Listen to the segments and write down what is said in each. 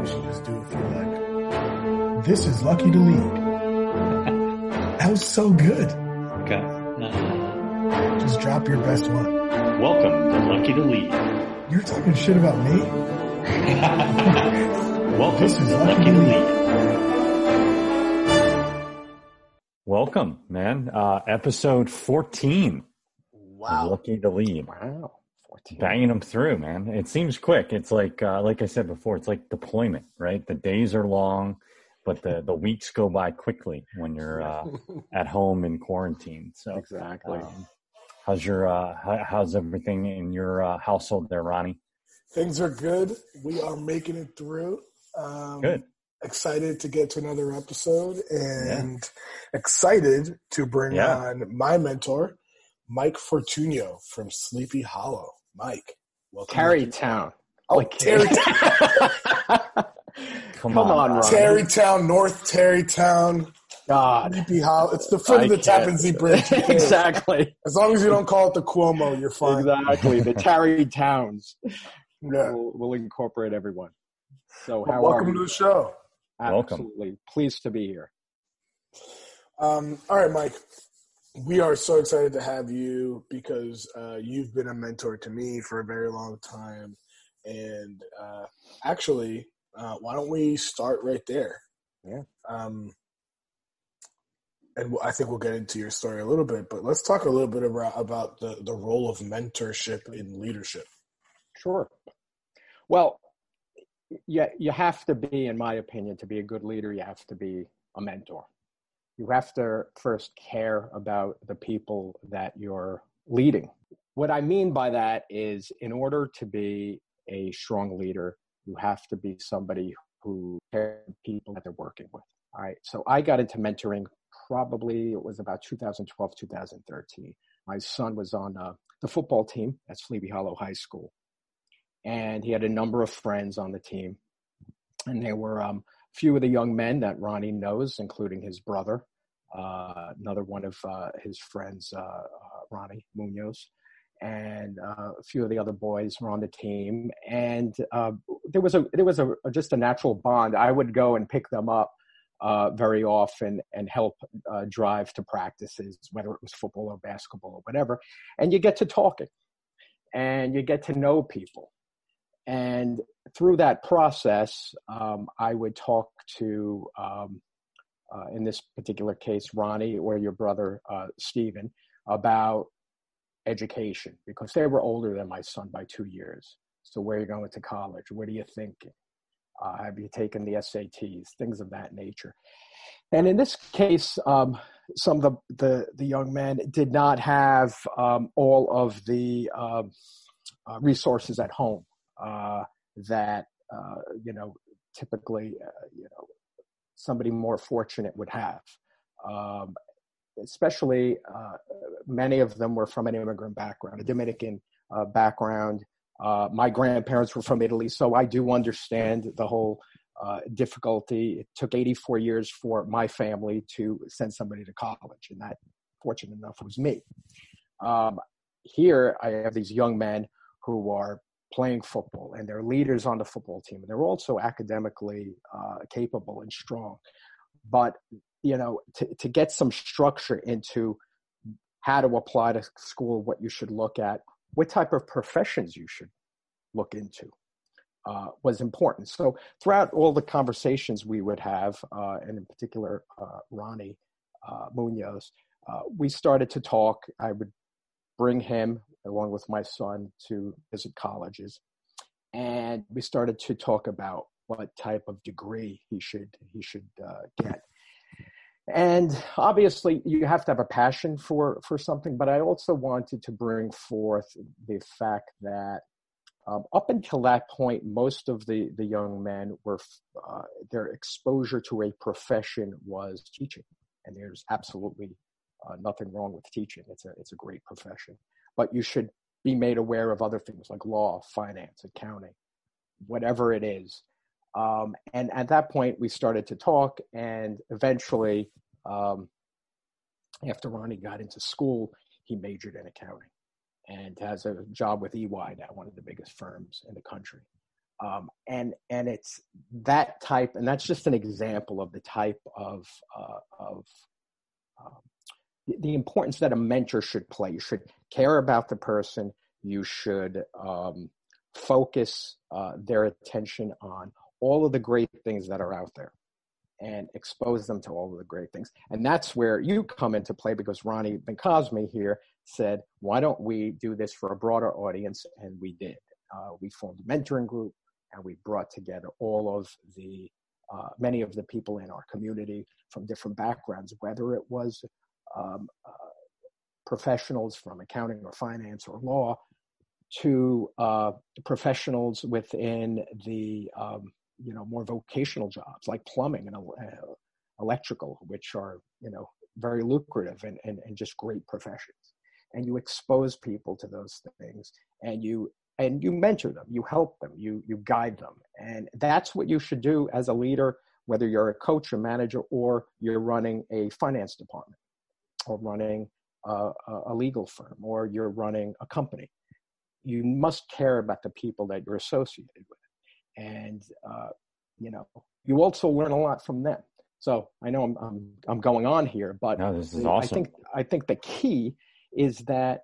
we should just do it for like, this is Lucky to Lead. that was so good. Okay. Uh, Just drop your best one. welcome to Lucky to Lead. You're talking shit about me? welcome This is to Lucky Lucky to to Lead. Lead. Welcome, man. Uh, episode 14. Wow. Lucky to Lead. Wow. 14. Banging them through, man. It seems quick. It's like, uh, like I said before, it's like deployment, right? The days are long, but the, the weeks go by quickly when you're uh, at home in quarantine. So, Exactly. um, how's your, uh, how, how's everything in your uh, household there, Ronnie? Things are good. We are making it through. Um, Good. Excited to get to another episode and excited to bring Yeah. on my mentor, Mike Fortunio from Sleepy Hollow. Mike, welcome. Tarrytown. Oh, Like- Terry, Come, Come on, Ronnie. Tarrytown, North Tarrytown, God. Sleepy Hollow. It's the foot I of the can't. Tappan Zee Bridge. Exactly. As long as you don't call it the Cuomo, you're fine. Exactly. The Tarry Towns. Yeah. We'll, we'll incorporate everyone. So Well, how welcome are to the show. Welcome. Absolutely. Pleased to be here. Um, all right, Mike. We are so excited to have you because uh, you've been a mentor to me for a very long time. And uh, actually, uh, why don't we start right there? Yeah. Um, and I think we'll get into your story a little bit, but let's talk a little bit about, about the, the role of mentorship in leadership. Sure. Well, you, you have to be, in my opinion, to be a good leader, you have to be a mentor. You have to first care about the people that you're leading. What I mean by that is, in order to be a strong leader, you have to be somebody who cares people that they're working with. All right. So I got into mentoring probably, it was about 2012, 2013. My son was on uh, the football team at Sleepy Hollow High School and he had a number of friends on the team. And they were um, few of the young men that Ronnie knows, including his brother, uh, another one of uh, his friends, uh, uh, Ronnie Munoz, and uh, a few of the other boys were on the team. And uh, there was a there was a just a natural bond. I would go and pick them up uh, very often and help uh, drive to practices, whether it was football or basketball or whatever. And you get to talking, and you get to know people and through that process, um, I would talk to, um, uh, in this particular case, Ronnie or your brother uh, Stephen about education because they were older than my son by two years. So, where are you going to college? What are you thinking? Uh, have you taken the SATs? Things of that nature. And in this case, um, some of the, the, the young men did not have um, all of the um, uh, resources at home that uh, you know typically uh, you know somebody more fortunate would have. Um, especially uh, many of them were from an immigrant background, a Dominican uh, background. Uh, my grandparents were from Italy, so I do understand the whole uh, difficulty. It took 84 years for my family to send somebody to college, and that, fortunate enough, was me. Um, here, I have these young men who are playing football and they're leaders on the football team and they're also academically uh, capable and strong. But you know to, to get some structure into how to apply to school what you should look at what type of professions you should look into uh, was important. So throughout all the conversations we would have uh, and in particular uh, ronnie uh, munoz uh, we started to talk. I would bring him along with my son to visit colleges. And we started to talk about what type of degree he should he should uh, get. And obviously you have to have a passion for for something but i also wanted to bring forth the fact that um, up until that point most of the the young men were uh, their exposure to a profession was teaching. And there's absolutely uh, nothing wrong with teaching. It's a it's a great profession but you should be made aware of other things like law, finance, accounting, whatever it is. Um, and at that point, we started to talk, and eventually, um, after Ronnie got into school, he majored in accounting and has a job with EY now, one of the biggest firms in the country. Um, and and it's that type, and that's just an example of the type of uh, of um, the importance that a mentor should play. You should care about the person. You should um, focus uh, their attention on all of the great things that are out there and expose them to all of the great things. And that's where you come into play because Ronnie Ben-Cosme here said, why don't we do this for a broader audience? And we did. Uh, we formed a mentoring group and we brought together all of the uh, many of the people in our community from different backgrounds, whether it was um, uh, professionals from accounting or finance or law to uh, professionals within the um, you know more vocational jobs like plumbing and uh, electrical, which are you know very lucrative and, and, and just great professions. And you expose people to those things, and you and you mentor them, you help them, you you guide them, and that's what you should do as a leader, whether you're a coach, a manager, or you're running a finance department, or running a, a legal firm, or you're running a company. You must care about the people that you're associated with, and uh, you know you also learn a lot from them. So I know I'm I'm, I'm going on here, but no, this is awesome. I think I think the key is that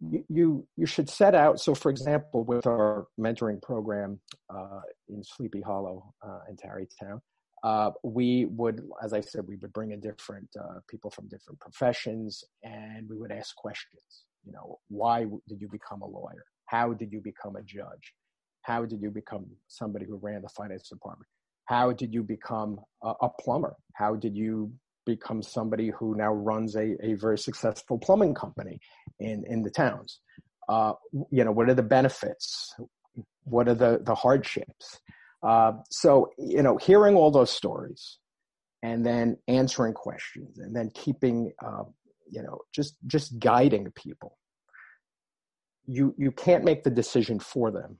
you, you should set out. So, for example, with our mentoring program uh, in Sleepy Hollow uh, in Tarrytown, uh, we would, as I said, we would bring in different uh, people from different professions, and we would ask questions. You know, why did you become a lawyer? How did you become a judge? How did you become somebody who ran the finance department? How did you become a, a plumber? How did you become somebody who now runs a, a very successful plumbing company in, in the towns. Uh, you know, what are the benefits? What are the, the hardships? Uh, so, you know, hearing all those stories and then answering questions and then keeping, uh, you know, just, just guiding people. You, you can't make the decision for them.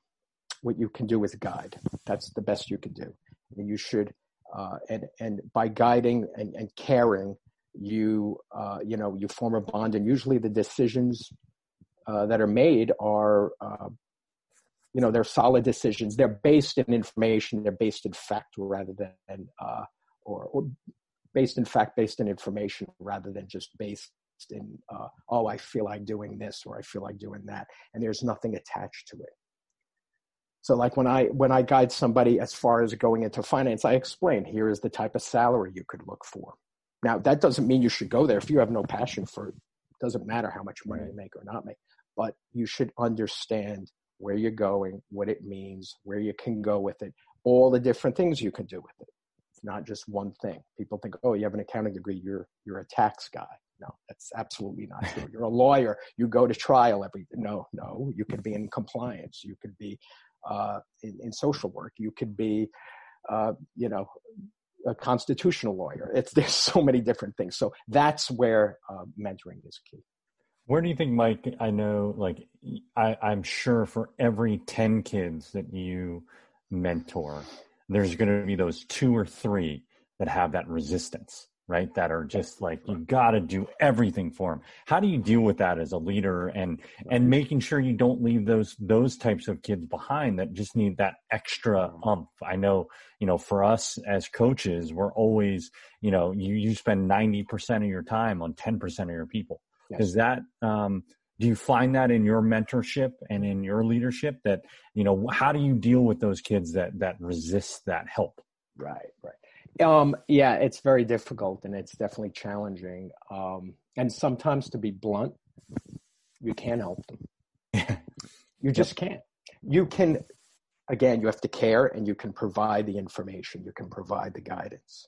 What you can do is guide. That's the best you can do. And you should uh, and and by guiding and, and caring, you uh, you know you form a bond, and usually the decisions uh, that are made are uh, you know they're solid decisions. They're based in information. They're based in fact rather than uh, or, or based in fact, based in information rather than just based in uh, oh I feel like doing this or I feel like doing that, and there's nothing attached to it. So like when I when I guide somebody as far as going into finance, I explain here is the type of salary you could look for. Now that doesn't mean you should go there if you have no passion for it. it doesn't matter how much money you make or not make, but you should understand where you're going, what it means, where you can go with it, all the different things you can do with it. It's not just one thing. People think, oh, you have an accounting degree, you're you're a tax guy. No, that's absolutely not true. You're a lawyer. You go to trial every. No, no. You could be in compliance. You could be uh, in, in, social work. You could be, uh, you know, a constitutional lawyer. It's there's so many different things. So that's where uh, mentoring is key. Where do you think, Mike? I know, like, I, I'm sure for every ten kids that you mentor, there's going to be those two or three that have that resistance right? That are just like you got to do everything for them how do you deal with that as a leader and and making sure you don't leave those those types of kids behind that just need that extra mm-hmm. umph? I know you know for us as coaches we're always you know you you spend 90% of your time on 10% of your people yes. is that um do you find that in your mentorship and in your leadership that you know how do you deal with those kids that that resist that help right right um, yeah, it's very difficult and it's definitely challenging. Um, and sometimes, to be blunt, you can't help them. you just can't. You can, again, you have to care and you can provide the information, you can provide the guidance.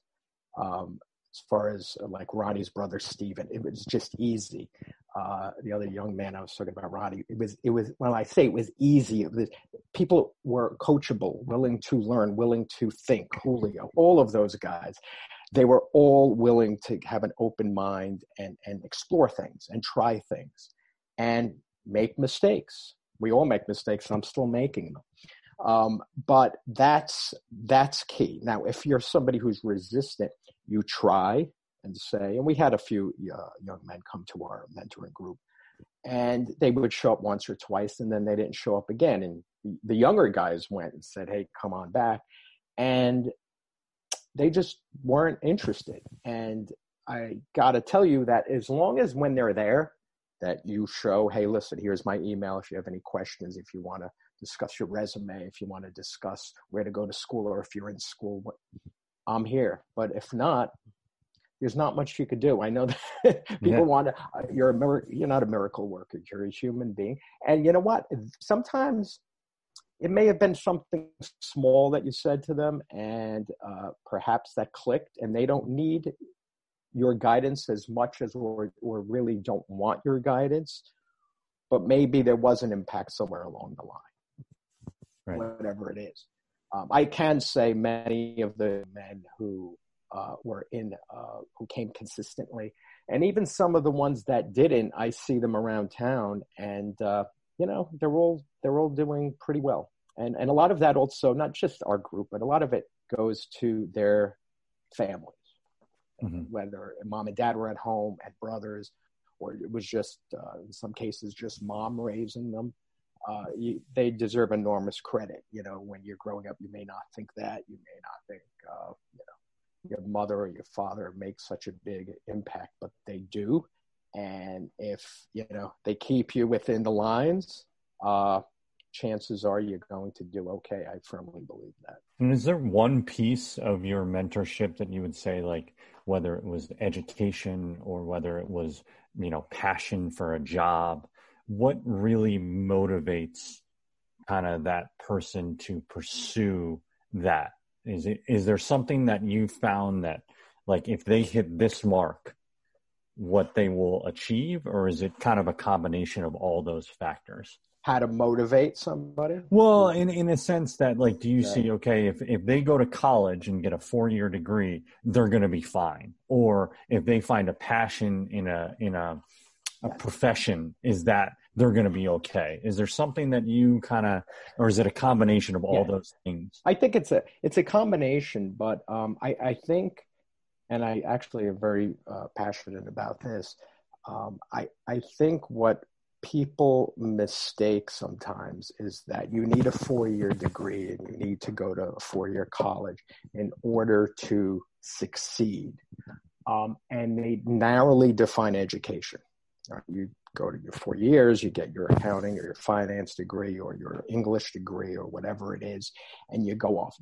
Um, as far as uh, like Ronnie's brother Steven, it was just easy. Uh, the other young man I was talking about, Ronnie, it was it was when I say it was easy. It was, people were coachable, willing to learn, willing to think. Julio, all of those guys, they were all willing to have an open mind and and explore things and try things and make mistakes. We all make mistakes. I'm still making them. Um, but that's that's key. Now, if you're somebody who's resistant, you try and say, and we had a few uh, young men come to our mentoring group, and they would show up once or twice and then they didn't show up again and the younger guys went and said hey come on back and they just weren't interested and i got to tell you that as long as when they're there that you show hey listen here's my email if you have any questions if you want to discuss your resume if you want to discuss where to go to school or if you're in school i'm here but if not there's not much you could do. I know that people yeah. want to. Uh, you're a mir- you're not a miracle worker. You're a human being, and you know what? Sometimes it may have been something small that you said to them, and uh, perhaps that clicked, and they don't need your guidance as much as or or really don't want your guidance, but maybe there was an impact somewhere along the line, right. whatever it is. Um, I can say many of the men who uh, were in uh, who came consistently, and even some of the ones that didn't, I see them around town, and uh, you know they're all they're all doing pretty well, and and a lot of that also not just our group, but a lot of it goes to their families, mm-hmm. whether mom and dad were at home, had brothers, or it was just uh, in some cases just mom raising them. Uh, you, they deserve enormous credit. You know, when you're growing up, you may not think that. You may not think, uh, you know, your mother or your father make such a big impact, but they do. And if you know they keep you within the lines, uh, chances are you're going to do okay. I firmly believe that. And is there one piece of your mentorship that you would say, like whether it was education or whether it was you know passion for a job, what really motivates kind of that person to pursue that is it is there something that you found that like if they hit this mark, what they will achieve, or is it kind of a combination of all those factors? How to motivate somebody? Well, in in a sense that like, do you yeah. see okay if if they go to college and get a four year degree, they're going to be fine, or if they find a passion in a in a a profession, is that they're going to be okay? Is there something that you kind of, or is it a combination of all yeah. those things? I think it's a it's a combination, but um, I I think, and I actually am very uh, passionate about this. Um, I I think what people mistake sometimes is that you need a four year degree and you need to go to a four year college in order to succeed. Um, and they narrowly define education. You go to your four years, you get your accounting or your finance degree or your English degree or whatever it is, and you go off.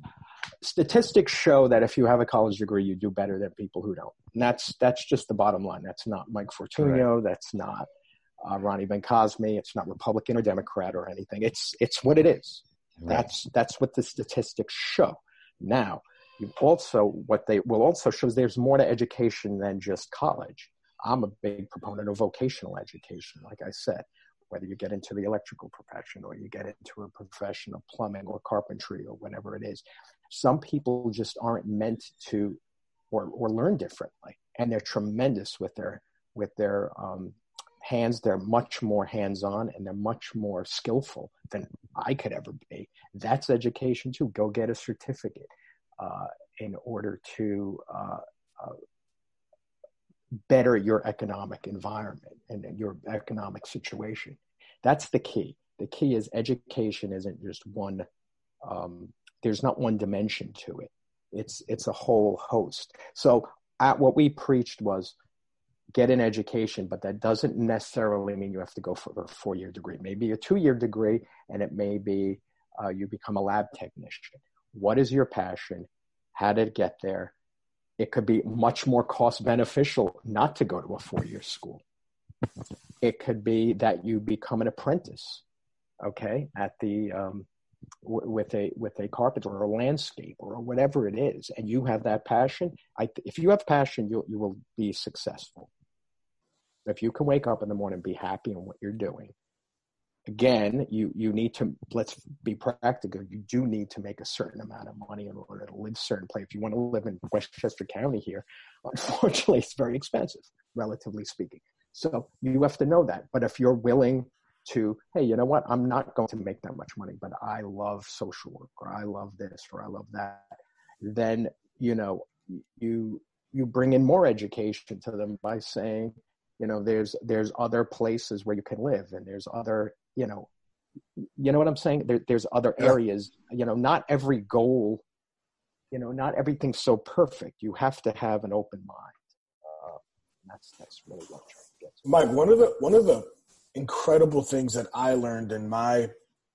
Statistics show that if you have a college degree, you do better than people who don't. And that's that's just the bottom line. That's not Mike Fortunio. Right. That's not uh, Ronnie Ben Cosme. It's not Republican or Democrat or anything. It's it's what it is. Right. That's that's what the statistics show. Now, you also what they will also show is there's more to education than just college I'm a big proponent of vocational education, like I said, whether you get into the electrical profession or you get into a profession of plumbing or carpentry or whatever it is. Some people just aren't meant to or, or learn differently. And they're tremendous with their with their um, hands. They're much more hands-on and they're much more skillful than I could ever be. That's education too. Go get a certificate uh, in order to uh, uh, better your economic environment and your economic situation. That's the key. The key is education isn't just one. Um, there's not one dimension to it. It's it's a whole host. So at what we preached was get an education, but that doesn't necessarily mean you have to go for a four year degree. Maybe a two year degree, and it may be uh, you become a lab technician. What is your passion? How did it get there? It could be much more cost beneficial not to go to a four year school. It could be that you become an apprentice, okay, at the um, w- with a with a carpenter or a landscape or whatever it is, and you have that passion. I, if you have passion, you you will be successful. If you can wake up in the morning and be happy in what you're doing, again, you you need to let's be practical. You do need to make a certain amount of money in order to live certain place. If you want to live in Westchester County here, unfortunately, it's very expensive, relatively speaking. So you have to know that. But if you're willing to, hey, you know what? I'm not going to make that much money, but I love social work, or I love this, or I love that. Then you know you you bring in more education to them by saying, You know, there's there's other places where you can live, and there's other you know, you know what I'm saying. There, there's other areas. You know, not every goal. You know, not everything's so perfect. You have to have an open mind. Uh, that's that's really what I'm trying to get. To. Mike, one of the one of the incredible things that I learned in my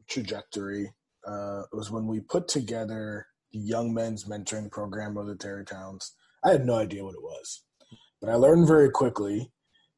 trajectory uh, was when we put together the Young Men's Mentoring Program of the Tarry Towns. I had no idea what it was, but I learned very quickly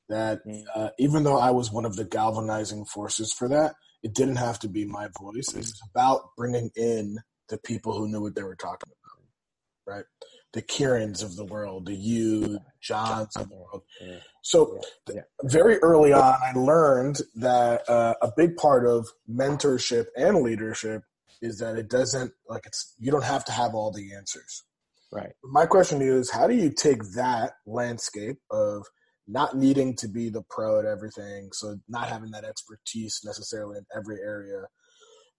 that uh, even though I was one of the galvanizing forces for that, it didn't have to be my voice. It was about bringing in the people who knew what they were talking about, right? The Kierans of the world, the you, Johns of the world. Yeah. So Yeah. very early on, I learned that uh, a big part of mentorship and leadership is that it doesn't like it's you don't have to have all the answers. Right. My question to you is, how do you take that landscape of not needing to be the pro at everything, so not having that expertise necessarily in every area,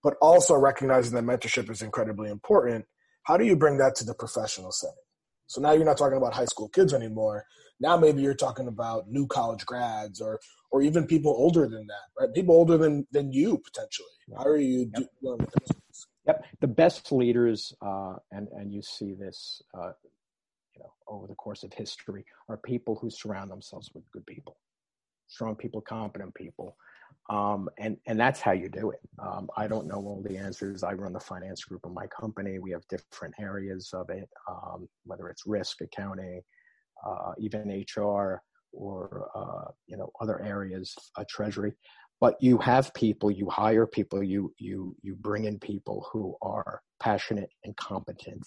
but also recognizing that mentorship is incredibly important? How do you bring that to the professional setting? So now you're not talking about high school kids anymore. Now maybe you're talking about new college grads or or even people older than that, right? People older than than you potentially. How are you dealing with those? Yep. The best leaders, uh, and and you see this, uh, you know, over the course of history, are people who surround themselves with good people, strong people, competent people, um, and and that's how you do it. Um, I don't know all the answers. I run the finance group of my company. We have different areas of it, um, whether it's risk, accounting, uh, even HR, or uh, you know other areas, uh, treasury but you have people you hire people you you you bring in people who are passionate and competent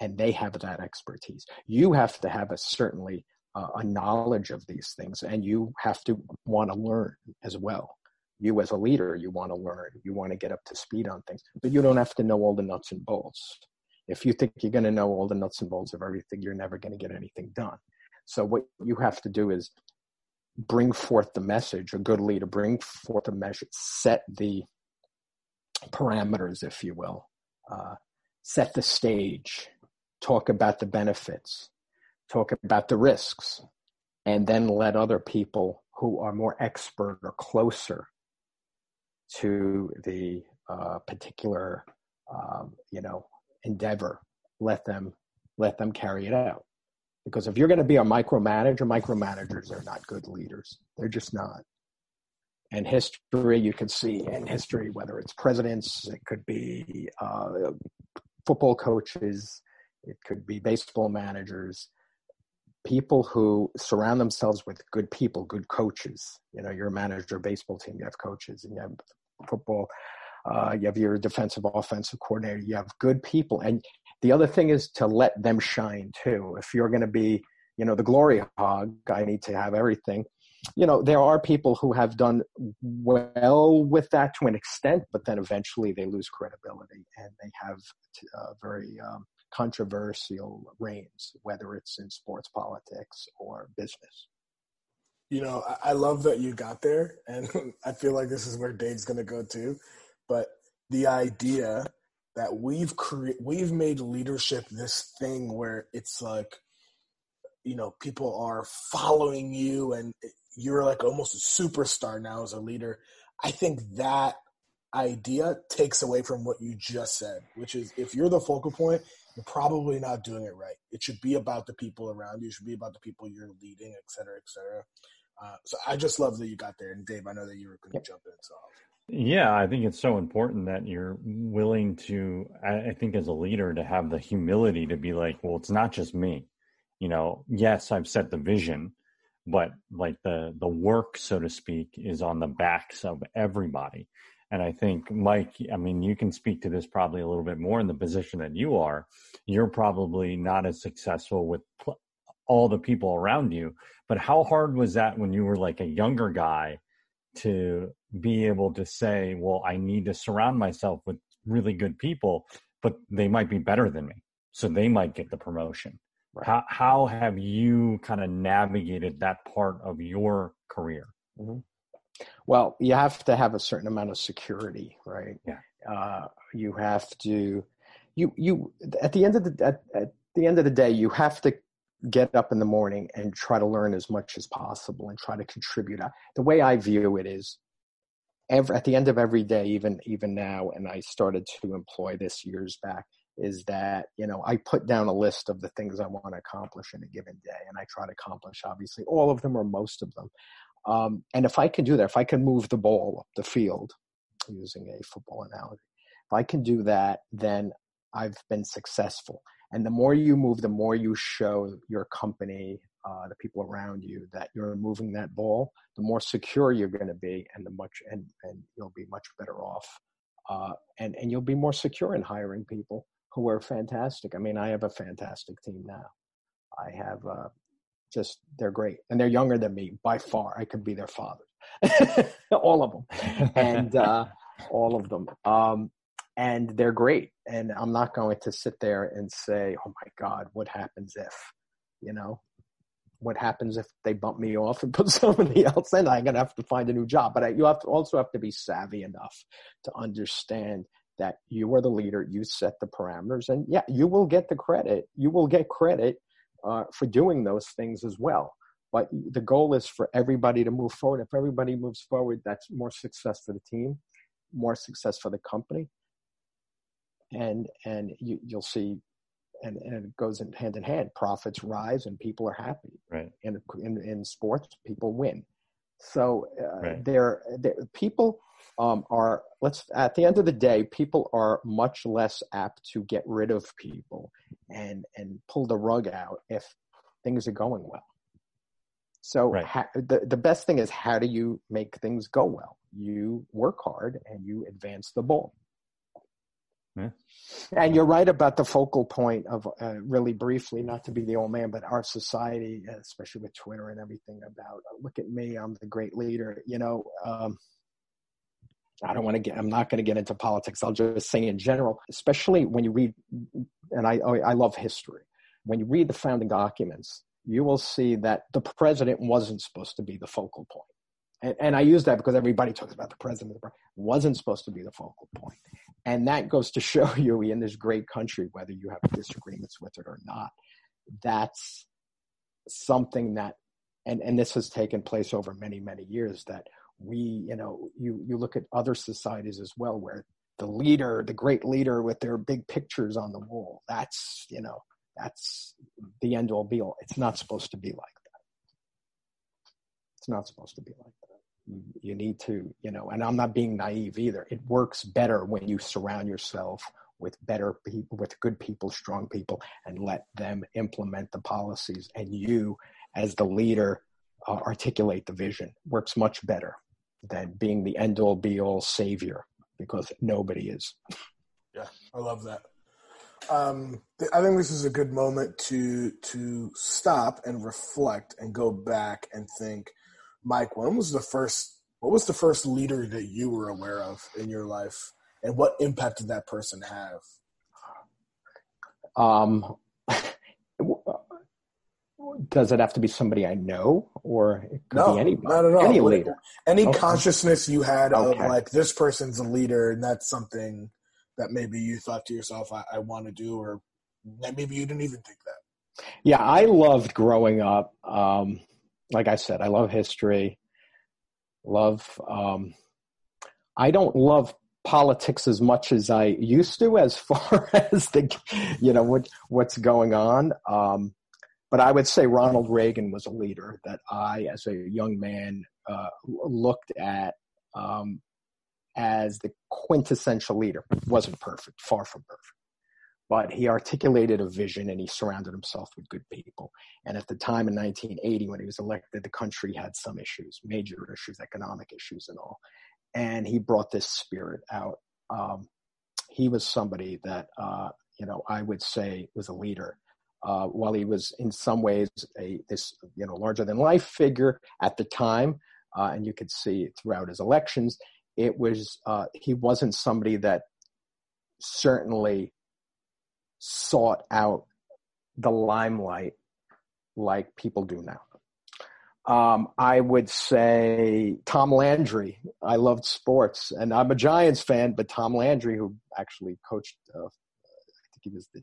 and they have that expertise. You have to have a certainly uh, a knowledge of these things and you have to want to learn as well. You as a leader you want to learn you want to get up to speed on things but you don't have to know all the nuts and bolts. If you think you're going to know all the nuts and bolts of everything you're never going to get anything done. So what you have to do is bring forth the message, a good leader, bring forth a message, set the parameters, if you will, uh, set the stage, talk about the benefits, talk about the risks, and then let other people who are more expert or closer to the uh, particular, um, you know, endeavor, let them let them carry it out. Because if you're going to be a micromanager, micromanagers are not good leaders. They're just not. And history, you can see in history, whether it's presidents, it could be uh, football coaches, it could be baseball managers, people who surround themselves with good people, good coaches. You know, you're a manager baseball team, you have coaches, and you have football, uh, you have your defensive, offensive coordinator, you have good people. And the other thing is to let them shine too. If you're going to be, you know, the glory hog, I need to have everything. You know, there are people who have done well with that to an extent, but then eventually they lose credibility and they have uh, very um, controversial reigns, whether it's in sports politics or business. You know, I, love that you got there, and I feel like this is where Dave's going to go too. But the idea that we've cre- we've made leadership this thing where it's like you know people are following you and you're like almost a superstar now as a leader i think that idea takes away from what you just said which is if you're the focal point you're probably not doing it right. It should be about the people around you. It should be about the people you're leading et cetera et cetera. Uh, so i just love that you got there. And dave i know that you were going to jump in so Yeah, I think it's so important that you're willing to, I I think as a leader, to have the humility to be like, well, it's not just me. You know, yes, I've set the vision, but like the the work, so to speak, is on the backs of everybody. And I think, Mike, I mean, you can speak to this probably a little bit more in the position that you are. You're probably not as successful with pl- all the people around you. But how hard was that when you were like a younger guy to be able to say, well, I need to surround myself with really good people, but they might be better than me. So they might get the promotion. Right. How, how have you kind of navigated that part of your career? Mm-hmm. Well, you have to have a certain amount of security, right? Yeah. Uh, you have to, you you at the end of the at, at the end of the day, you have to get up in the morning and try to learn as much as possible and try to contribute. The way I view it is every, at the end of every day, even even now, and I started to employ this years back, is that you know I put down a list of the things I want to accomplish in a given day, and I try to accomplish obviously all of them or most of them. Um, and if I can do that, if I can move the ball up the field, using a football analogy, if I can do that, then I've been successful. And the more you move, the more you show your company, uh, the people around you that you're moving that ball, the more secure you're going to be, and the much and and you'll be much better off. Uh, and and you'll be more secure in hiring people who are fantastic. I mean, I have a fantastic team now. I have uh, just they're great, and they're younger than me by far. I could be their father, all of them, and uh, all of them. Um, and they're great. And I'm not going to sit there and say, "Oh my God, what happens if?" You know, what happens if they bump me off and put somebody else in? I'm gonna have to find a new job. But I, you have to also have to be savvy enough to understand that you are the leader. You set the parameters, and yeah, you will get the credit. You will get credit uh, for doing those things as well. But the goal is for everybody to move forward. If everybody moves forward, that's more success for the team, more success for the company, and and you, you'll see and, and it goes in hand in hand profits rise and people are happy right in in, in sports people win so uh, Right. they're people um, are let's at the end of the day people are much less apt to get rid of people and and pull the rug out if things are going well so Right. ha- the, the best thing is how do you make things go well you work hard and you advance the ball Yeah. and you're right about the focal point of uh, really briefly, not to be the old man, but our society, especially with Twitter and everything about look at me, I'm the great leader. You know, um, I don't want to get, I'm not going to get into politics. I'll just say in general, especially when you read, and I, oh, I love history. When you read the founding documents, you will see that the president wasn't supposed to be the focal point. And, and I use that because everybody talks about the president wasn't supposed to be the focal point. And that goes to show you in this great country, whether you have disagreements with it or not, that's something that, and, and this has taken place over many, many years that we, you know, you, you look at other societies as well, where the leader, the great leader with their big pictures on the wall, that's, you know, that's the end all be all. It's not supposed to be like that. It's not supposed to be like that. You, need to, you know, and I'm not being naive either. It works better when you surround yourself with better people, with good people, strong people, and let them implement the policies. And you, as the leader, uh, articulate the vision. Works much better than being the end all be all savior because nobody is. Yeah, I love that. Um, th- I think this is a good moment to to stop and reflect and go back and think, Mike, when was the first? What was the first leader that you were aware of in your life, and what impact did that person have? Um, does it have to be somebody I know, or it could No, be anybody, not at all. any leader? Any Okay. consciousness you had of Okay. like this person's a leader, and that's something that maybe you thought to yourself, I, I want to do, or maybe you didn't even think that. Yeah, I loved growing up. Um, like I said, I love history. Love. Um, I don't love politics as much as I used to, as far as the, you know, what what's going on. Um, but I would say Ronald Reagan was a leader that I, as a young man, uh, looked at um, as the quintessential leader. wasn't perfect, far from perfect but he articulated a vision and he surrounded himself with good people. And at the time in 1980, when he was elected, the country had some issues, major issues, economic issues, and all. And he brought this spirit out. Um, he was somebody that, uh, you know, I would say was a leader. Uh, while he was in some ways a this you know larger than life figure at the time, uh, and you could see throughout his elections, it was uh, he wasn't somebody that certainly sought out the limelight like people do now. Um, I would say Tom Landry. I loved sports, and I'm a Giants fan, but Tom Landry, who actually coached, uh, I think he was the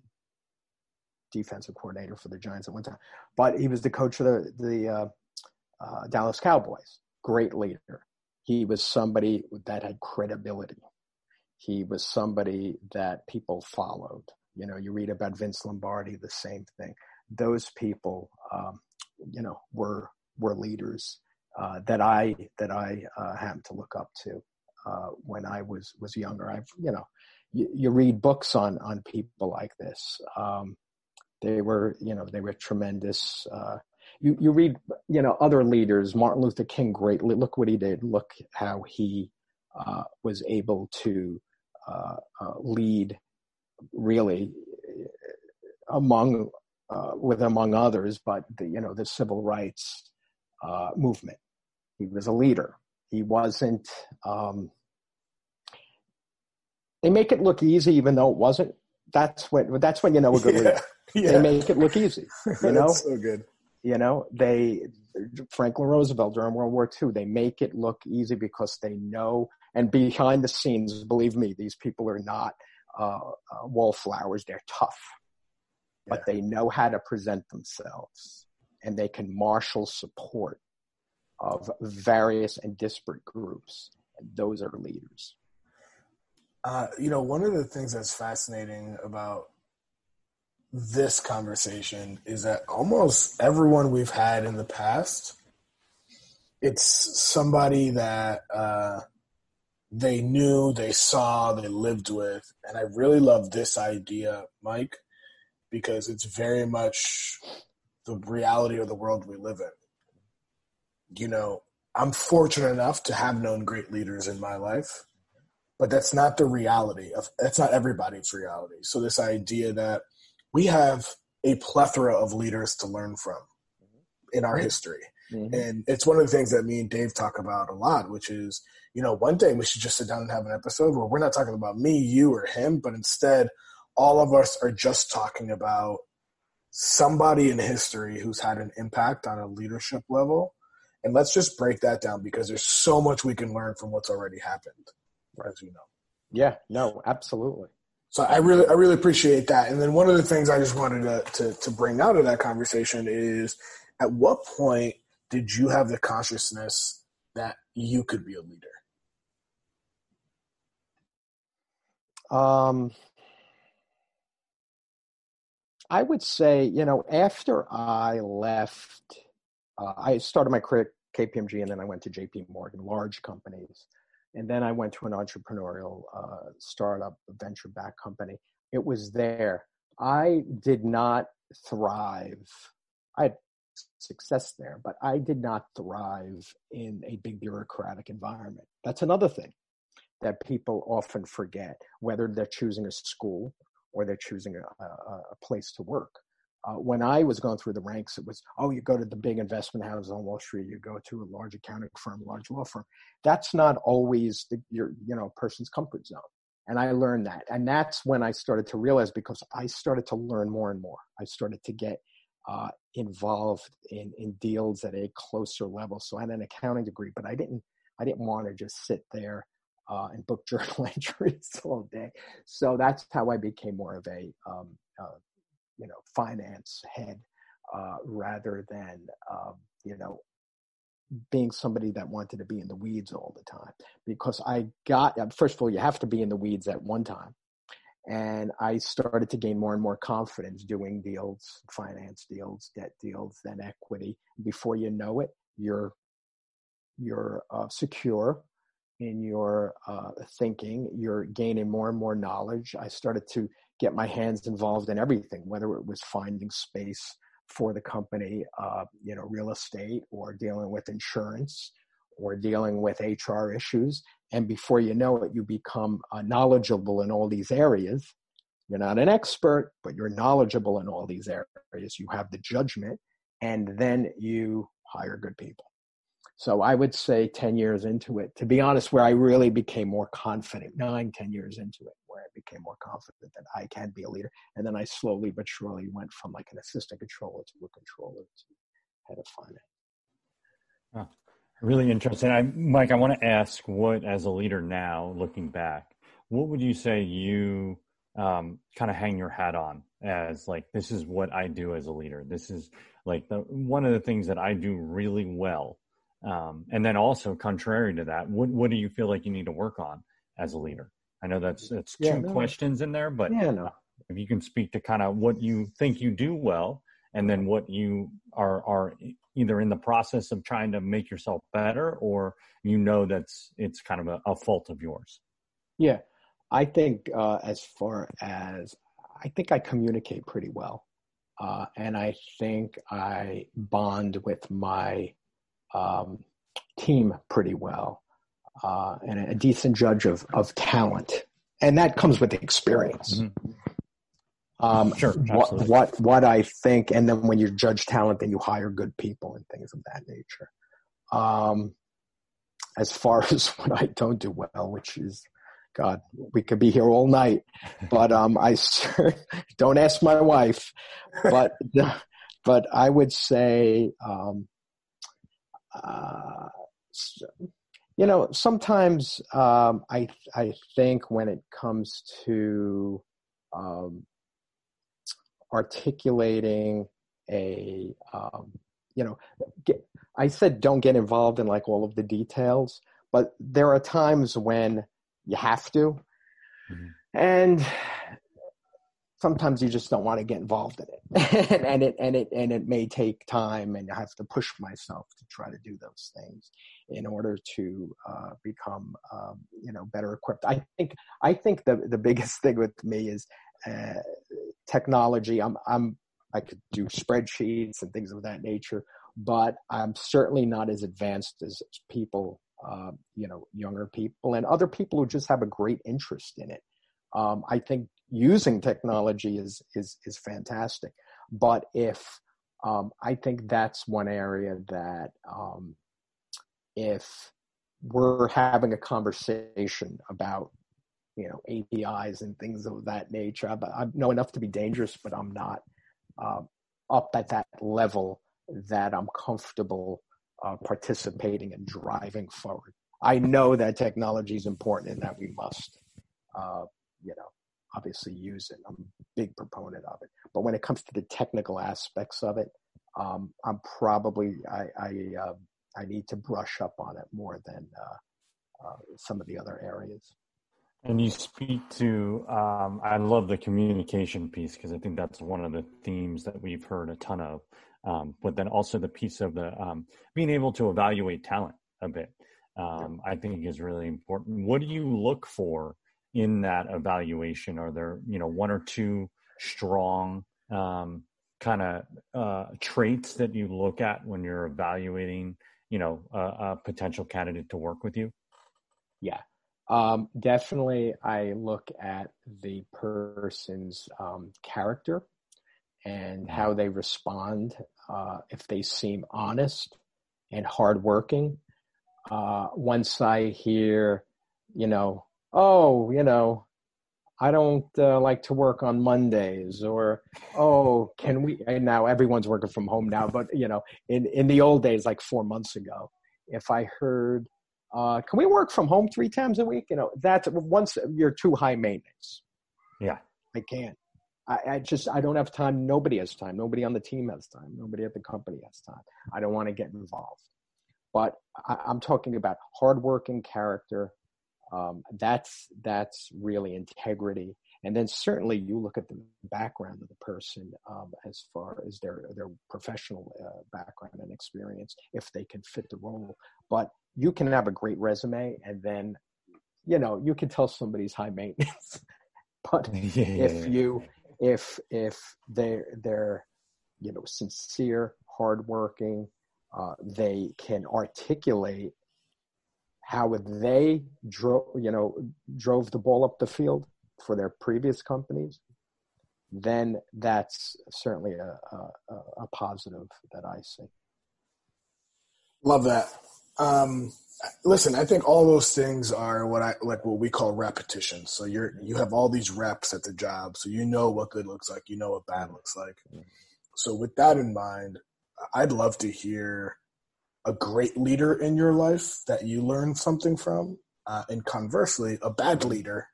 defensive coordinator for the Giants at one time, but he was the coach of the the uh, uh, Dallas Cowboys. Great leader. He was somebody that had credibility. He was somebody that people followed. You know, you read about Vince Lombardi, the same thing. Those people, um, you know, were were leaders uh, that I that I uh, happened to look up to uh, when I was was younger. I've you know, you, you read books on on people like this. Um, they were you know they were tremendous. Uh, you you read you know other leaders. Martin Luther King, great. Look what he did. Look how he uh, was able to uh, lead. Really, among with among others, but the you know the civil rights movement he was a leader. He wasn't. Um, they make it look easy, even though it wasn't. That's when. That's when you know a good leader. Yeah. They make it look easy. You know. so good. You know they. Franklin Roosevelt during World War II. They make it look easy because they know. And behind the scenes, believe me, these people are not uh, uh, wallflowers. They're tough, yeah. but they know how to present themselves, and they can marshal support of various and disparate groups. And those are leaders. Uh, you know, one of the things that's fascinating about this conversation is that almost everyone we've had in the past, it's somebody that uh, they knew, they saw, they lived with. And I really love this idea, Mike, because it's very much the reality of the world we live in you know, I'm fortunate enough to have known great leaders in my life, but that's not the reality of that's not everybody's reality. So this idea that we have a plethora of leaders to learn from in our history. Mm-hmm. And it's one of the things that me and Dave talk about a lot, which is, you know, one day we should just sit down and have an episode where we're not talking about me, you, or him, but instead all of us are just talking about somebody in history who's had an impact on a leadership level and let's just break that down because there's so much we can learn from what's already happened, as you know. Yeah, no, absolutely. So I really, I really appreciate that. And then one of the things I just wanted to, to, to bring out of that conversation is, at what point did you have the consciousness that you could be a leader? Um, I would say, you know, after I left uh, I started my career at KPMG and then I went to JP Morgan, large companies. And then I went to an entrepreneurial uh, startup, venture back company. It was there. I did not thrive. I had success there, but I did not thrive in a big bureaucratic environment. That's another thing that people often forget, whether they're choosing a school or they're choosing a, a, a place to work uh, when I was going through the ranks, it was, oh, you go to the big investment houses on Wall Street, you go to a large accounting firm, large law firm. That's not always the, your, you know, person's comfort zone. And I learned that. And that's when I started to realize because I started to learn more and more. I started to get uh, involved in, in deals at a closer level. So I had an accounting degree, but I didn't, I didn't want to just sit there uh, and book journal entries all day. So that's how I became more of a um, uh, you know finance head uh, rather than um, you know being somebody that wanted to be in the weeds all the time. Because I got uh, first of all you have to be in the weeds at one time. And I started to gain more and more confidence doing deals finance deals debt deals then equity. Before you know it you're you're uh, secure in your uh, thinking. You're gaining more and more knowledge. I started to get my hands involved in everything, whether it was finding space for the company, uh, you know, real estate or dealing with insurance or dealing with HR issues. And before you know it, you become uh, knowledgeable in all these areas. You're not an expert, but you're knowledgeable in all these areas. You have the judgment, and then you hire good people. So I would say 10 years into it, to be honest, where I really became more confident, nine, 10 years into it, where I became more confident that I can be a leader. And then I slowly but surely went from like an assistant controller to a controller to head of finance. Really interesting. I, Mike, I want to ask what, as a leader now, looking back, what would you say you um, kind of hang your hat on as like this is what I do as a leader. This is like the one of the things that I do really well. Um, and then also contrary to that, what what do you feel like you need to work on as a leader? I know that's that's two yeah, no. questions in there, but yeah, no. if you can speak to kind of what you think you do well, and then what you are are either in the process of trying to make yourself better, or you know that's it's kind of a, a fault of yours. Yeah, I think uh, as far as I think I communicate pretty well, uh, and I think I bond with my um, team pretty well, uh, and a decent judge of of talent, and that comes with experience. Mm-hmm. Um, sure. What, what what I think, and then when you judge talent, then you hire good people and things of that nature. Um, as far as what I don't do well, which is God, we could be here all night, but um, I don't ask my wife, but but I would say, um, uh, you know, sometimes um, I I think when it comes to um, articulating a um, you know, get, I said don't get involved in like all of the details, but there are times when you have to. Mm-hmm. And sometimes you just don't want to get involved in it. and, and it and it and it may take time and I have to push myself to try to do those things in order to uh, become um, you know better equipped. I think I think the the biggest thing with me is uh, technology. I'm I'm I could do spreadsheets and things of that nature, but I'm certainly not as advanced as people uh, you know, younger people and other people who just have a great interest in it. Um, I think using technology is is is fantastic, but if um, I think that's one area that um, if we're having a conversation about you know APIs and things of that nature, I, I know enough to be dangerous, but I'm not uh, up at that level that I'm comfortable uh, participating and driving forward. I know that technology is important and that we must, uh, you know, obviously use it. I'm a big proponent of it. But when it comes to the technical aspects of it, um, I'm probably I I, uh, I, need to brush up on it more than uh, uh, some of the other areas. And you speak to, um, I love the communication piece because I think that's one of the themes that we've heard a ton of um, but then also the piece of the um, being able to evaluate talent a bit um, i think is really important what do you look for in that evaluation? Are there you know one or two strong um, kind of uh, traits that you look at when you're evaluating you know a, a potential candidate to work with you? Yeah. Um, definitely i look at the person's um, character and how they respond uh, if they seem honest and hardworking. Uh, once I hear, you know, oh, you know, I don't uh, like to work on Mondays, or oh, can we? And now everyone's working from home now, but you know, in in the old days, like four months ago, if I heard, uh, can we work from home three times a week? You know, that's once you're too high maintenance. Yeah, I can't. I, I, just I don't have time. Nobody has time. Nobody on the team has time. Nobody at the company has time. I don't want to get involved. But I, am talking about hardworking character. Um, that's that's really integrity. And then certainly you look at the background of the person um, as far as their their professional uh, background and experience, if they can fit the role. But you can have a great resume, and then you know you can tell somebody's high maintenance. but yeah, if you if if they're they're you know sincere, hardworking, uh, they can articulate how they drove you know drove the ball up the field for their previous companies, then that's certainly a, a, a positive that I see. Love that. Um, listen, I think all those things are what I like what we call repetition. So you're you have all these reps at the job, so you know what good looks like, you know what bad looks like. So with that in mind, I'd love to hear a great leader in your life that you learn something from, uh, and conversely, a bad leader,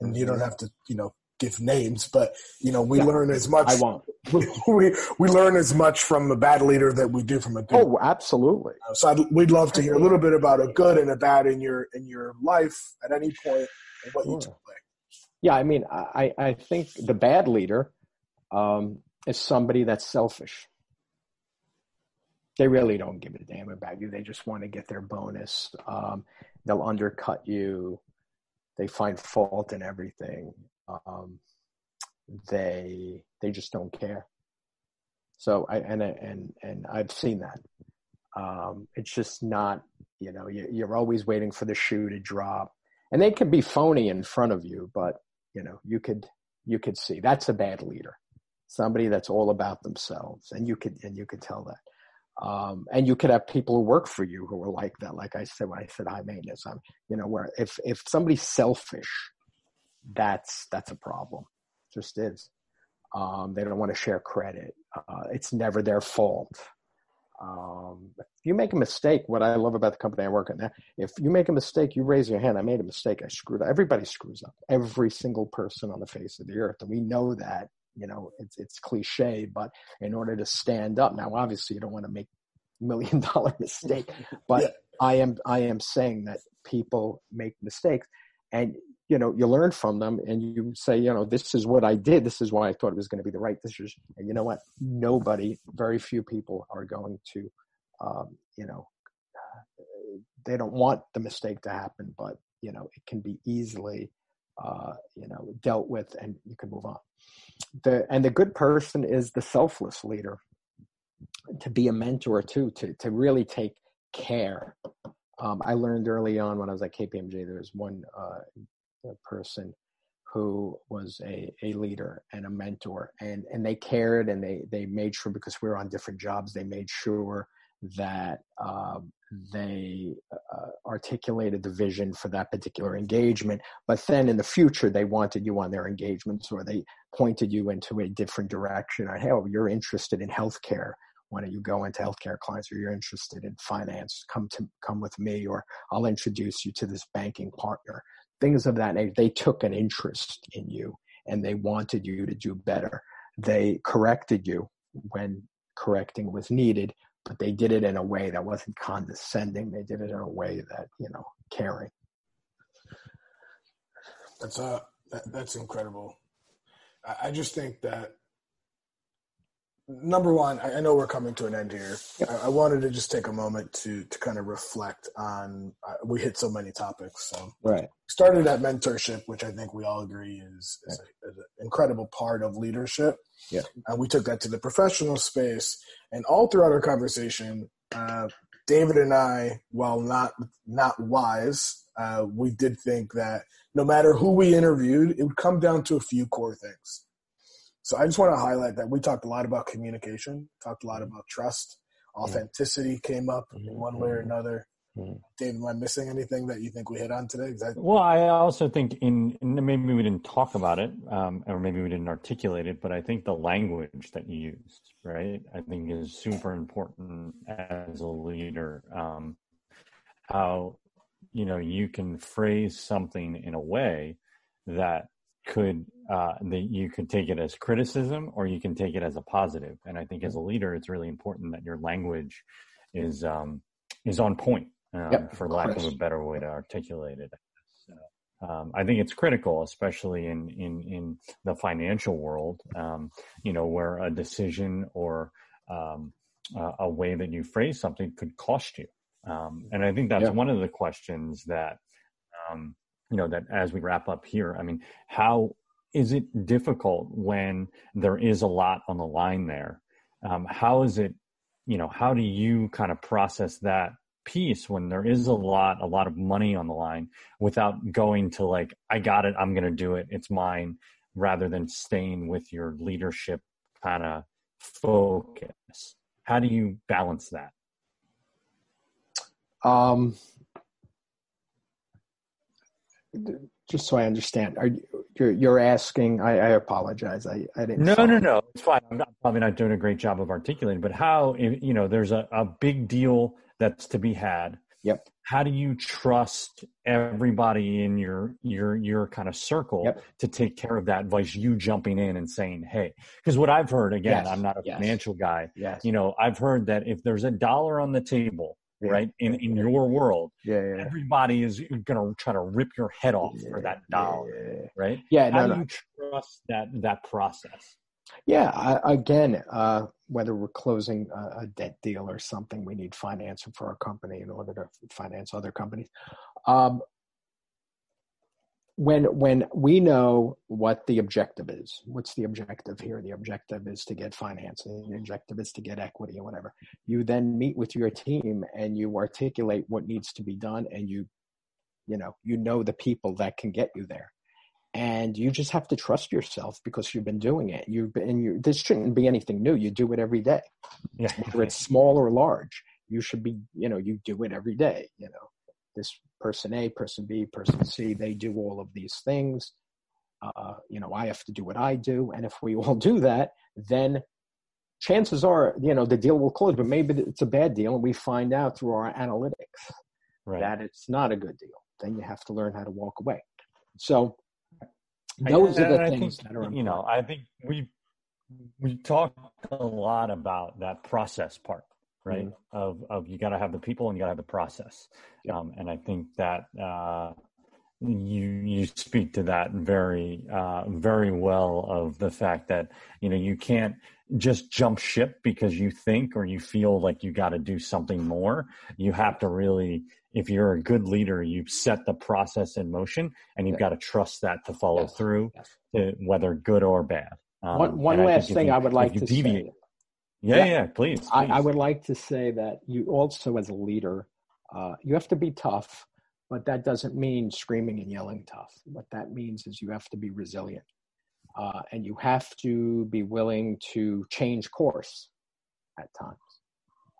and you don't have to, you know, give names, but you know, we Yeah. learn as much. I won't. we we learn as much from a bad leader that we do from a good. Oh, absolutely. Uh, So I'd, we'd love to hear a little bit about a good and a bad in your in your life at any point and what you took away. Yeah, I mean, I, I think the bad leader um, is somebody that's selfish. They really don't give a damn about you. They just want to get their bonus. Um, they'll undercut you. They find fault in everything. Um, they they just don't care. So I and and and I've seen that. Um, it's just not you know you, you're always waiting for the shoe to drop, and they can be phony in front of you, but you know you could you could see that's a bad leader somebody that's all about themselves and you could and you could tell that um, and you could have people who work for you who are like that like i said when i said high maintenance i'm you know where if if somebody's selfish that's that's a problem just is um, they don't want to share credit uh, it's never their fault um, if you make a mistake what i love about the company i work at now if you make a mistake, you raise your hand. I made a mistake. I screwed up. Everybody screws up. Every single person on the face of the earth, and we know that. You know, it's it's cliche, but in order to stand up, now obviously you don't want to make million dollar mistake, but Yeah. I am I am saying that people make mistakes, and you know you learn from them, and you say, you know, this is what I did. This is why I thought it was going to be the right decision. And you know what? Nobody, very few people are going to, um, you know, they don't want the mistake to happen, but you know it can be easily uh, you know dealt with, and you can move on. The and the good person is the selfless leader. To be a mentor too, to to really take care. Um, I learned early on when I was at KPMG. There was one uh, person who was a, a leader and a mentor, and and they cared and they they made sure because we were on different jobs, they made sure that um, they uh, articulated the vision for that particular engagement. But then in the future, they wanted you on their engagements or they pointed you into a different direction. Or, hey, oh, you're interested in healthcare. Why don't you go into healthcare clients or you're interested in finance? Come to come with me or I'll introduce you to this banking partner. Things of that nature. They took an interest in you and they wanted you to do better. They corrected you when correcting was needed, but they did it in a way that wasn't condescending. They did it in a way that, you know, caring. That's uh, that, that's incredible. I, I just think that number one, I, I know we're coming to an end here. I, I wanted to just take a moment to to kind of reflect on. Uh, we hit so many topics. So Right. started at mentorship, which I think we all agree is, is, a, is an incredible part of leadership. Yeah. And we took that to the professional space, and all throughout our conversation, uh, David and I, while not not wise, uh, we did think that no matter who we interviewed, it would come down to a few core things. So I just want to highlight that we talked a lot about communication, talked a lot about trust, authenticity came up in one way or another. Mhm. Dave, am I missing anything that you think we hit on today? I- Well, I also think in in- maybe we didn't talk about it, um, or maybe we didn't articulate it, but I think the language that you used, right, I think is super important as a leader. Um, how you know you can phrase something in a way that could uh, that you could take it as criticism or you can take it as a positive. And I think as a leader, it's really important that your language is um, is on point, um, Yep, for lack of a better way to articulate it. Um, I think it's critical, especially in in in the financial world. Um, you know, where a decision or um, uh, a way that you phrase something could cost you. Um, and I think that's Yeah. one of the questions that, um, you know, that as we wrap up here, I mean, how is it difficult when there is a lot on the line there? Um, how is it, you know, how do you kind of process that piece when there is a lot, a lot of money on the line without going to like, I got it, I'm going to do it, it's mine, rather than staying with your leadership kind of focus? How do you balance that? Um, just so I understand, are you, you're, you're asking? I, I apologize. I, I didn't. No, no, no. It's fine. I'm not, probably not doing a great job of articulating, but how, you know, there's a, a big deal that's to be had. Yep. How do you trust everybody in your your your kind of circle Yep. to take care of that Vice you jumping in and saying, "Hey," because what I've heard again, Yes, I'm not a yes. financial guy. Yes. You know, I've heard that if there's a dollar on the table, Yeah. right, in in your world, Yeah. Yeah. everybody is going to try to rip your head off for that Yeah, dollar, Yeah. right? Yeah. How No, do no. you trust that that process? Yeah, I, again, uh, whether we're closing a, a debt deal or something, we need financing for our company in order to finance other companies. Um, when when we know what the objective is, what's the objective here? The objective is to get financing. The objective is to get equity or whatever. You then meet with your team and you articulate what needs to be done, and you, you know, you know the people that can get you there and you just have to trust yourself because you've been doing it. You've been, you, this shouldn't be anything new. You do it every day, Yeah, whether it's small or large. You should be, you know, you do it every day. You know, this person A, person B, person C, they do all of these things. Uh, you know, I have to do what I do, and if we all do that, then chances are, you know, the deal will close. But maybe it's a bad deal, and we find out through our analytics right. that it's not a good deal. Then you have to learn how to walk away. So I- those are the I things think, that are you know i think we we talked a lot about that process part right of of you got to have the people and you got to have the process um, and i think that uh you you speak to that very uh very well of the fact that you know you can't just jump ship because you think or you feel like you got to do something more you have to really if you're a good leader you set the process in motion and you've Yeah. got to trust that to follow Yes. through Yes. to, whether good or bad um, one one last thing you- I would like to deviate- say. Yeah Yeah. yeah please, I, I would like to say that you also, as a leader, uh, you have to be tough, but that doesn't mean screaming and yelling tough. What that means is you have to be resilient, uh, and you have to be willing to change course at times.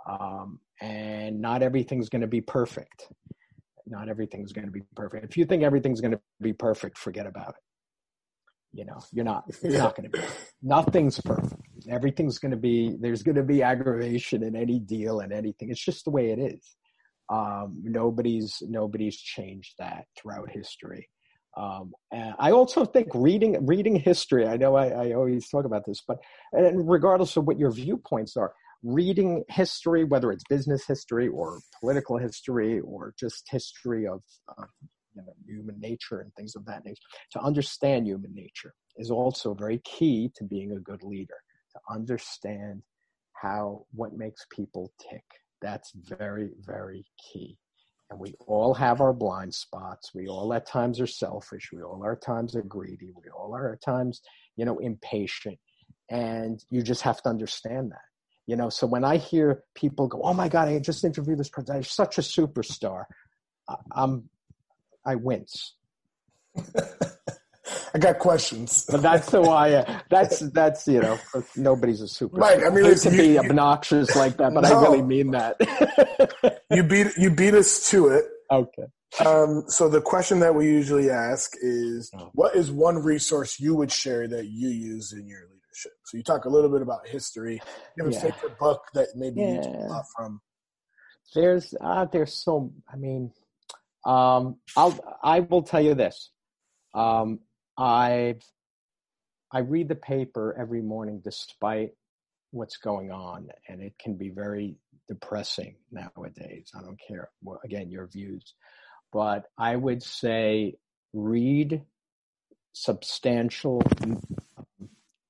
Um, and not everything's going to be perfect. Not everything's going to be perfect. If you think everything's going to be perfect, forget about it. You know, you're not. It's not going to be. Nothing's perfect. Everything's going to be. There's going to be aggravation in any deal and anything. It's just the way it is. Um, nobody's nobody's changed that throughout history. Um, I also think reading reading history. I know I, I always talk about this, but regardless of what your viewpoints are, reading history, whether it's business history or political history or just history of uh, you know, human nature and things of that nature, to understand human nature is also very key to being a good leader. To understand how what makes people tick. That's very very key. And we all have our blind spots. We all at times are selfish. We all at times are greedy. We all are at times, you know, impatient. And you just have to understand that. You know, so when I hear people go, "Oh my God, I just interviewed this person. He's such a superstar," I'm, I wince. I got questions. But that's who I am. That's that's you know, nobody's a super. Mike, I mean, hate to you- be you- obnoxious like that, but I really mean that. You beat you beat us to it. okay. Um, so the question that we usually ask is, Oh. what is one resource you would share that you use in your leadership? So you talk a little bit about history. You have a Yeah. favorite book that maybe you took a Yeah. lot from. There's uh, there's so I mean, um, I'll I will tell you this. Um, I I read the paper every morning despite what's going on, and it can be very depressing nowadays. I don't care. Well, again, your views, but I would say read substantial um,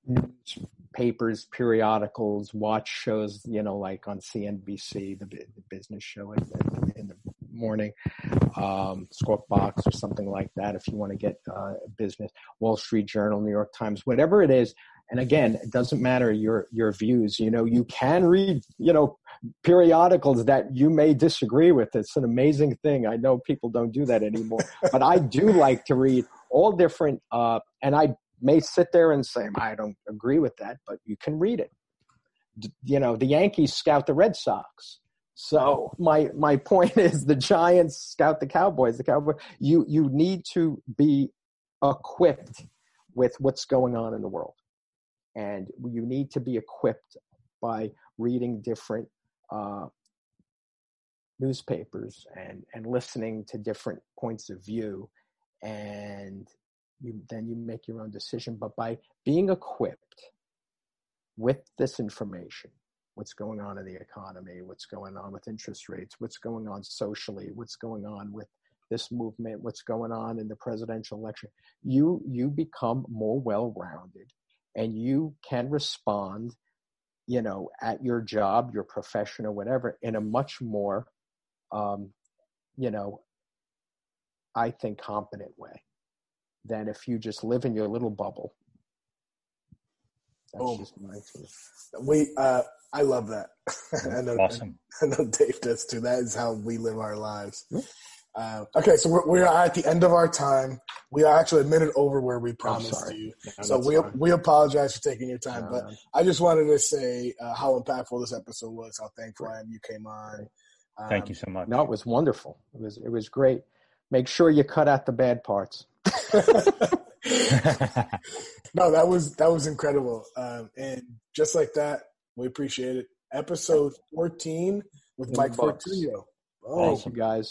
newspapers, periodicals, watch shows, you know, like on CNBC, the, the business show the morning, um, Squawk Box or something like that. If you want to get uh, business, Wall Street Journal, New York Times, whatever it is. And again, it doesn't matter your your views. You know, you can read, you know, periodicals that you may disagree with. It's an amazing thing. I know people don't do that anymore, but I do like to read all different. Uh, and I may sit there and say, I don't agree with that, but you can read it. D- You know, the Yankees scout the Red Sox. So my my point is, the Giants scout the Cowboys. The Cowboys. You you need to be equipped with what's going on in the world, and you need to be equipped by reading different uh, newspapers and and listening to different points of view and you then you make your own decision but by being equipped with this information what's going on in the economy what's going on with interest rates what's going on socially what's going on with this movement what's going on in the presidential election you you become more well rounded and you can respond you know at your job your profession or whatever in a much more um, you know i think competent way than if you just live in your little bubble that's Oh. just my. We, uh, I love that. I know, Awesome. I know Dave does too. That is how we live our lives. Uh, okay, so we're, we are at the end of our time. We are actually a minute over where we promised you. No, So we fine. we apologize for taking your time, No, but no. I just wanted to say uh, how impactful this episode was. How thankful I am you came on. Um, Thank you so much. no it was wonderful it was it was great make sure you cut out the bad parts no, that was that was incredible, um, and just like that, we appreciate it. Episode fourteen with Mike the books. Fortunio. Oh. thank you guys